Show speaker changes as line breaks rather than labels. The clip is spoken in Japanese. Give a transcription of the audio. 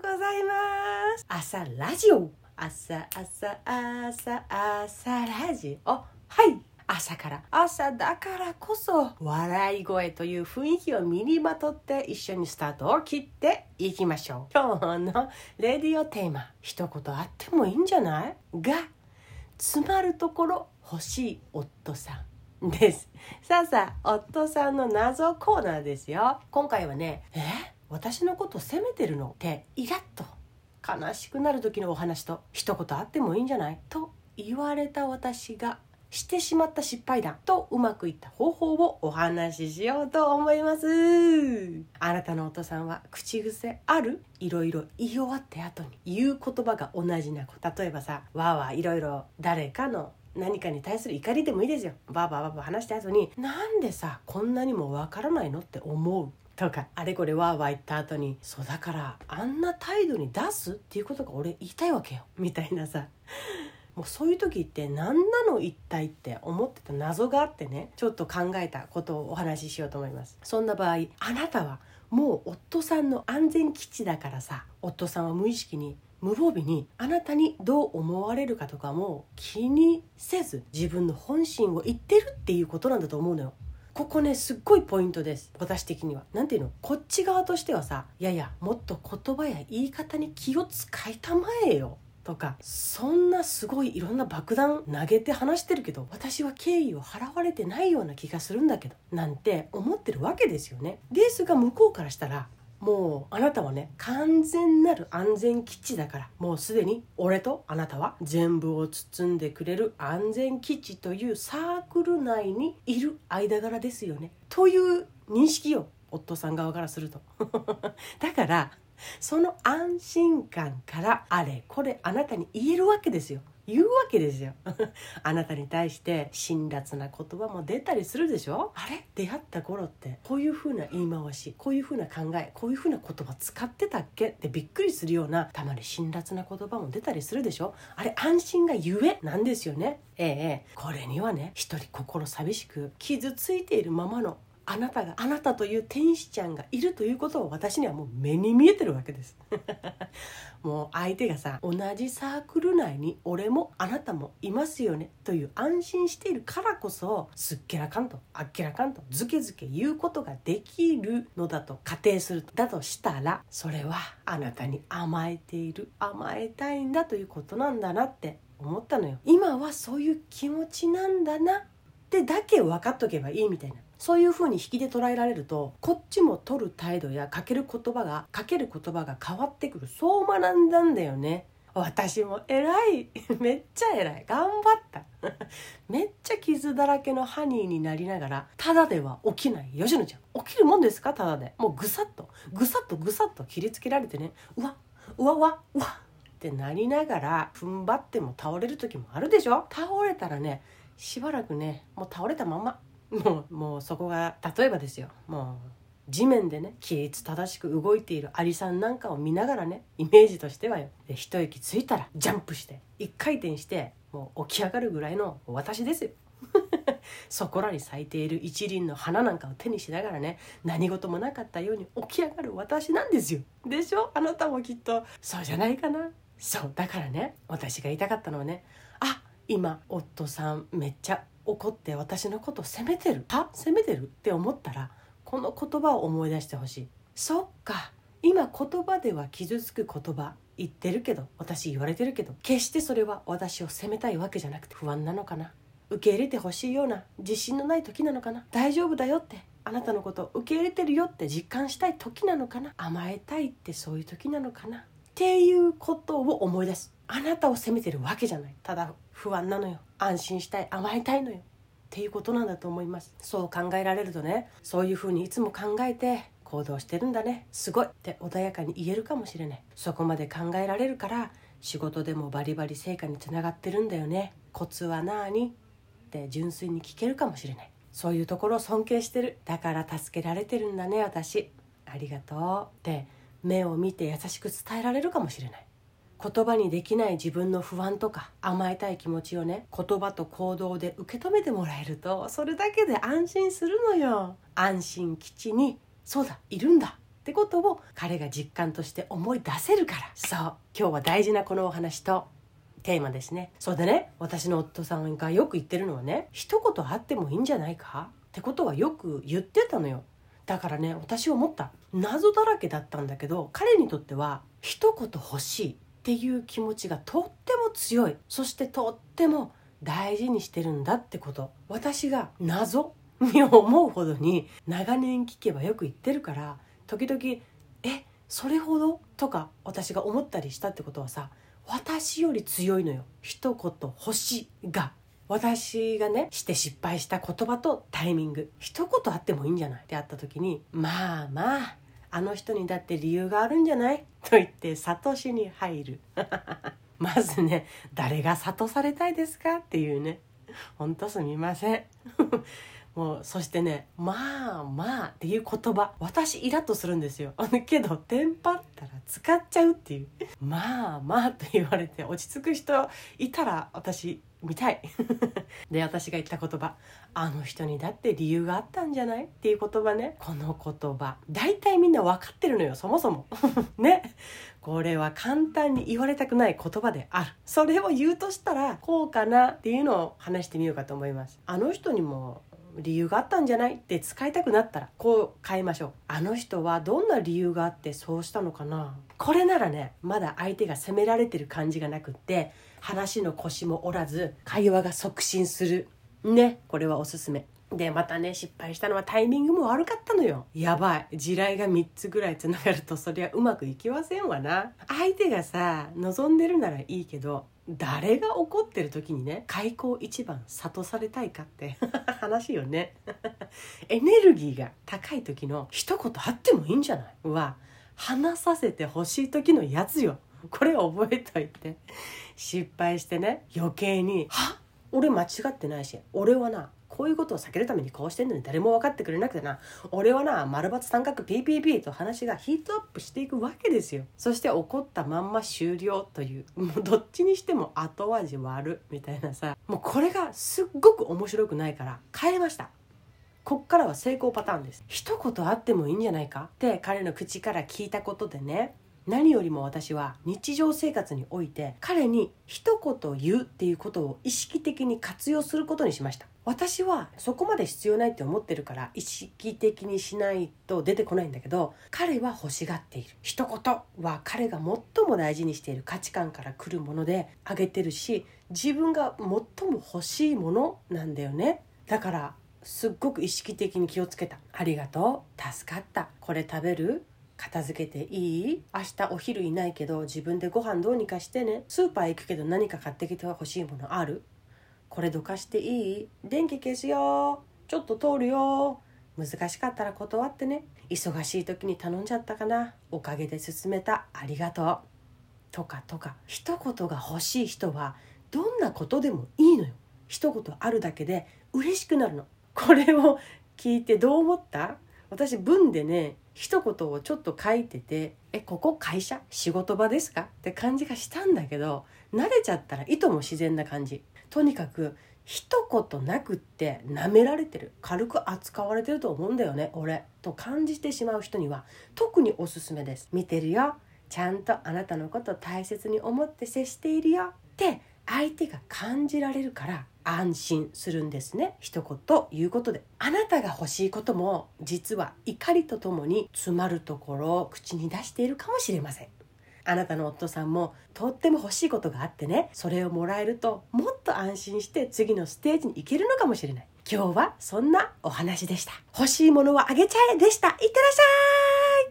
ございます。朝ラジオ。朝朝朝朝ラジオ。はい。朝から。朝だからこそ笑い声という雰囲気を身にまとって一緒にスタートを切っていきましょう。今日のレディオテーマ一言あってもいいんじゃない？が詰まるところ欲しい夫さんです。さあさあ夫さんの謎コーナーですよ。今回はねえ？私のこと責めてるのってイラッと悲しくなる時のお話と一言あってもいいんじゃない？と言われた私がしてしまった失敗談とうまくいった方法をお話ししようと思います。あなたのお父さんは口癖ある？いろいろ言い終わって後に言う言葉が同じな子。例えばさわーわーいろいろ誰かの何かに対する怒りでもいいですよ。バーバーバーバー話した後になんでさこんなにもわからないのって思う？とかあれこれわーわー言った後にそうだからあんな態度に出すっていうことが俺言いたいわけよ。みたいなさ。もうそういう時って何なの一体って思ってた謎があってね。ちょっと考えたことをお話ししようと思います。そんな場合あなたはもう夫さんの安全基地だからさ夫さんは無意識に無防備にあなたにどう思われるかとかも気にせず自分の本心を言ってるっていうことなんだと思うのよ。ここねすっごいポイントです。私的には。何ていうの？こっち側としてはさいやいやもっと言葉や言い方に気を使いたまえよ。とかそんなすごいいろんな爆弾投げて話してるけど私は敬意を払われてないような気がするんだけどなんて思ってるわけですよね。ですが向こうからしたらもうあなたはね完全なる安全基地だからもうすでに俺とあなたは全部を包んでくれる安全基地というサークル内にいる間柄ですよね。という認識よ夫さん側からすると。だからその安心感からあれこれあなたに言えるわけですよ。言うわけですよ。あなたに対して辛辣な言葉も出たりするでしょ？あれ？出会った頃ってこういう風な言い回しこういう風な考えこういう風な言葉使ってたっけ？ってびっくりするようなたまに辛辣な言葉も出たりするでしょ？あれ安心がゆえなんですよね。ええ。これにはね一人心寂しく傷ついているままのあなたがあなたという天使ちゃんがいるということを私にはもう目に見えてるわけです。もう相手がさ同じサークル内に俺もあなたもいますよねという安心しているからこそすっげらかんとあっけらかんとずけずけ言うことができるのだと仮定するだとしたらそれはあなたに甘えている甘えたいんだということなんだなって思ったのよ。今はそういう気持ちなんだなってだけ分かっとけばいいみたいな。そういう風に引きで捉えられるとこっちも取る態度やかける言葉がかける言葉が変わってくる。そう学んだんだよね。私も偉い。めっちゃ偉い。頑張った。めっちゃ傷だらけのハニーになりながらただでは起きない。吉野ちゃん起きるもんですか？ただで。もうぐさっと。ぐさっとぐさっと切りつけられてね。うわうわうわうわ。ってなりながら踏ん張っても倒れる時もあるでしょ？倒れたらねしばらくねもう倒れたまま。もうもうそこが例えばですよ。もう地面でね規律正しく動いているアリさんなんかを見ながらねイメージとしてはよ。で一息ついたらジャンプして一回転してもう起き上がるぐらいの私ですよ。そこらに咲いている一輪の花なんかを手にしながらね何事もなかったように起き上がる私なんですよ。でしょ？あなたもきっと。そうじゃないかな。そうだからね私が言いたかったのはねあ今夫さんめっちゃ怒って私のこと責めてる？は？責めてるって思ったらこの言葉を思い出してほしい。そっか。今言葉では傷つく言葉言ってるけど私言われてるけど決してそれは私を責めたいわけじゃなくて不安なのかな？受け入れてほしいような自信のない時なのかな？大丈夫だよってあなたのこと受け入れてるよって実感したい時なのかな？甘えたいってそういう時なのかな？っていうことを思い出す。あなたを責めてるわけじゃない。ただ不安なのよ。安心したい甘えたいのよ。っていうことなんだと思います。そう考えられるとねそういうふうにいつも考えて行動してるんだね。すごい。って穏やかに言えるかもしれない。そこまで考えられるから仕事でもバリバリ成果につながってるんだよね。コツは何？って純粋に聞けるかもしれない。そういうところを尊敬してる。だから助けられてるんだね私。ありがとう。って目を見て優しく伝えられるかもしれない。言葉にできない自分の不安とか甘えたい気持ちをね言葉と行動で受け止めてもらえるとそれだけで安心するのよ。安心基地にそうだいるんだ。ってことを彼が実感として思い出せるから。そう今日は大事なこのお話とテーマですね。そうでね。私の夫さんがよく言ってるのはね一言あってもいいんじゃないか？ってことはよく言ってたのよ。だからね私は思った。謎だらけだったんだけど彼にとっては一言欲しい。っていう気持ちがとっても強い。そしてとっても大事にしてるんだってこと。私が謎に思うほどに長年聞けばよく言ってるから時々「えそれほど?」とか私が思ったりしたってことはさ私より強いのよ。一言欲しいが。私がねして失敗した言葉とタイミング。一言あってもいいんじゃない？ってあった時にまあまああの人にだって理由があるんじゃない？と言って諭しに入る。まずね誰が諭されたいですか？っていうね。ほんとすみません。もうそしてね「まあまあ」っていう言葉私イラッとするんですよ。けどテンパったら使っちゃうっていう「まあまあ」と言われて落ち着く人いたら私見たい。で私が言った言葉「あの人にだって理由があったんじゃない?」っていう言葉ね。この言葉大体みんな分かってるのよそもそも。ね。これは簡単に言われたくない言葉である。それを言うとしたらこうかなっていうのを話してみようかと思います。あの人にも理由があったんじゃない？って使いたくなったらこう変えましょう。あの人はどんな理由があってそうしたのかな？これならねまだ相手が責められてる感じがなくって話の腰も折らず会話が促進するね。これはおすすめ。でまたね失敗したのはタイミングも悪かったのよ。やばい。地雷が3つぐらいつながるとそりゃうまくいきませんわな。相手がさ望んでるならいいけど誰が怒ってる時にね開口一番諭されたいかって 話よね。エネルギーが高い時の一言あってもいいんじゃない？は話させてほしい時のやつよ。これ覚えといて。失敗してね余計に「は俺間違ってないし俺はなこういうことを避けるためにこうしてんのに誰も分かってくれなくてな。俺はな丸×三角 PPP と話がヒートアップしていくわけですよ。そして怒ったまんま終了という。もうどっちにしても後味悪みたいなさ。もうこれがすっごく面白くないから変えました。こっからは成功パターンです。一言あってもいいんじゃないかって彼の口から聞いたことでね。何よりも私は日常生活において彼に一言言うっていうことを意識的に活用することにしました。私はそこまで必要ないって思ってるから意識的にしないと出てこないんだけど彼は欲しがっている。一言は彼が最も大事にしている価値観から来るものであげてるし自分が最も欲しいものなんだよね。だからすっごく意識的に気をつけた。ありがとう。助かった。これ食べる？片付けていい？明日お昼いないけど自分でご飯どうにかしてね。スーパー行くけど何か買ってきてほしいものある？これどかしていい？電気消すよ。ちょっと通るよ。難しかったら断ってね。忙しい時に頼んじゃったかな。おかげで進めた。ありがとう。とかとか。一言が欲しい人はどんなことでもいいのよ。一言あるだけで嬉しくなるの。これを聞いてどう思った？私文でね一言をちょっと書いてて「えここ会社？仕事場ですか?」って感じがしたんだけど慣れちゃったらいとも自然な感じ。とにかく一言なくって舐められてる。軽く扱われてると思うんだよね俺。と感じてしまう人には特におすすめです。見てるよ。ちゃんとあなたのこと大切に思って接しているよ。って相手が感じられるから安心するんですね。一言言うことであなたが欲しいことも実は怒りとともに詰まるところを口に出しているかもしれません。あなたの夫さんもとっても欲しいことがあってねそれをもらえるともっと安心して次のステージに行けるのかもしれない。今日はそんなお話でした。欲しいものはあげちゃえでした。いってらっしゃい。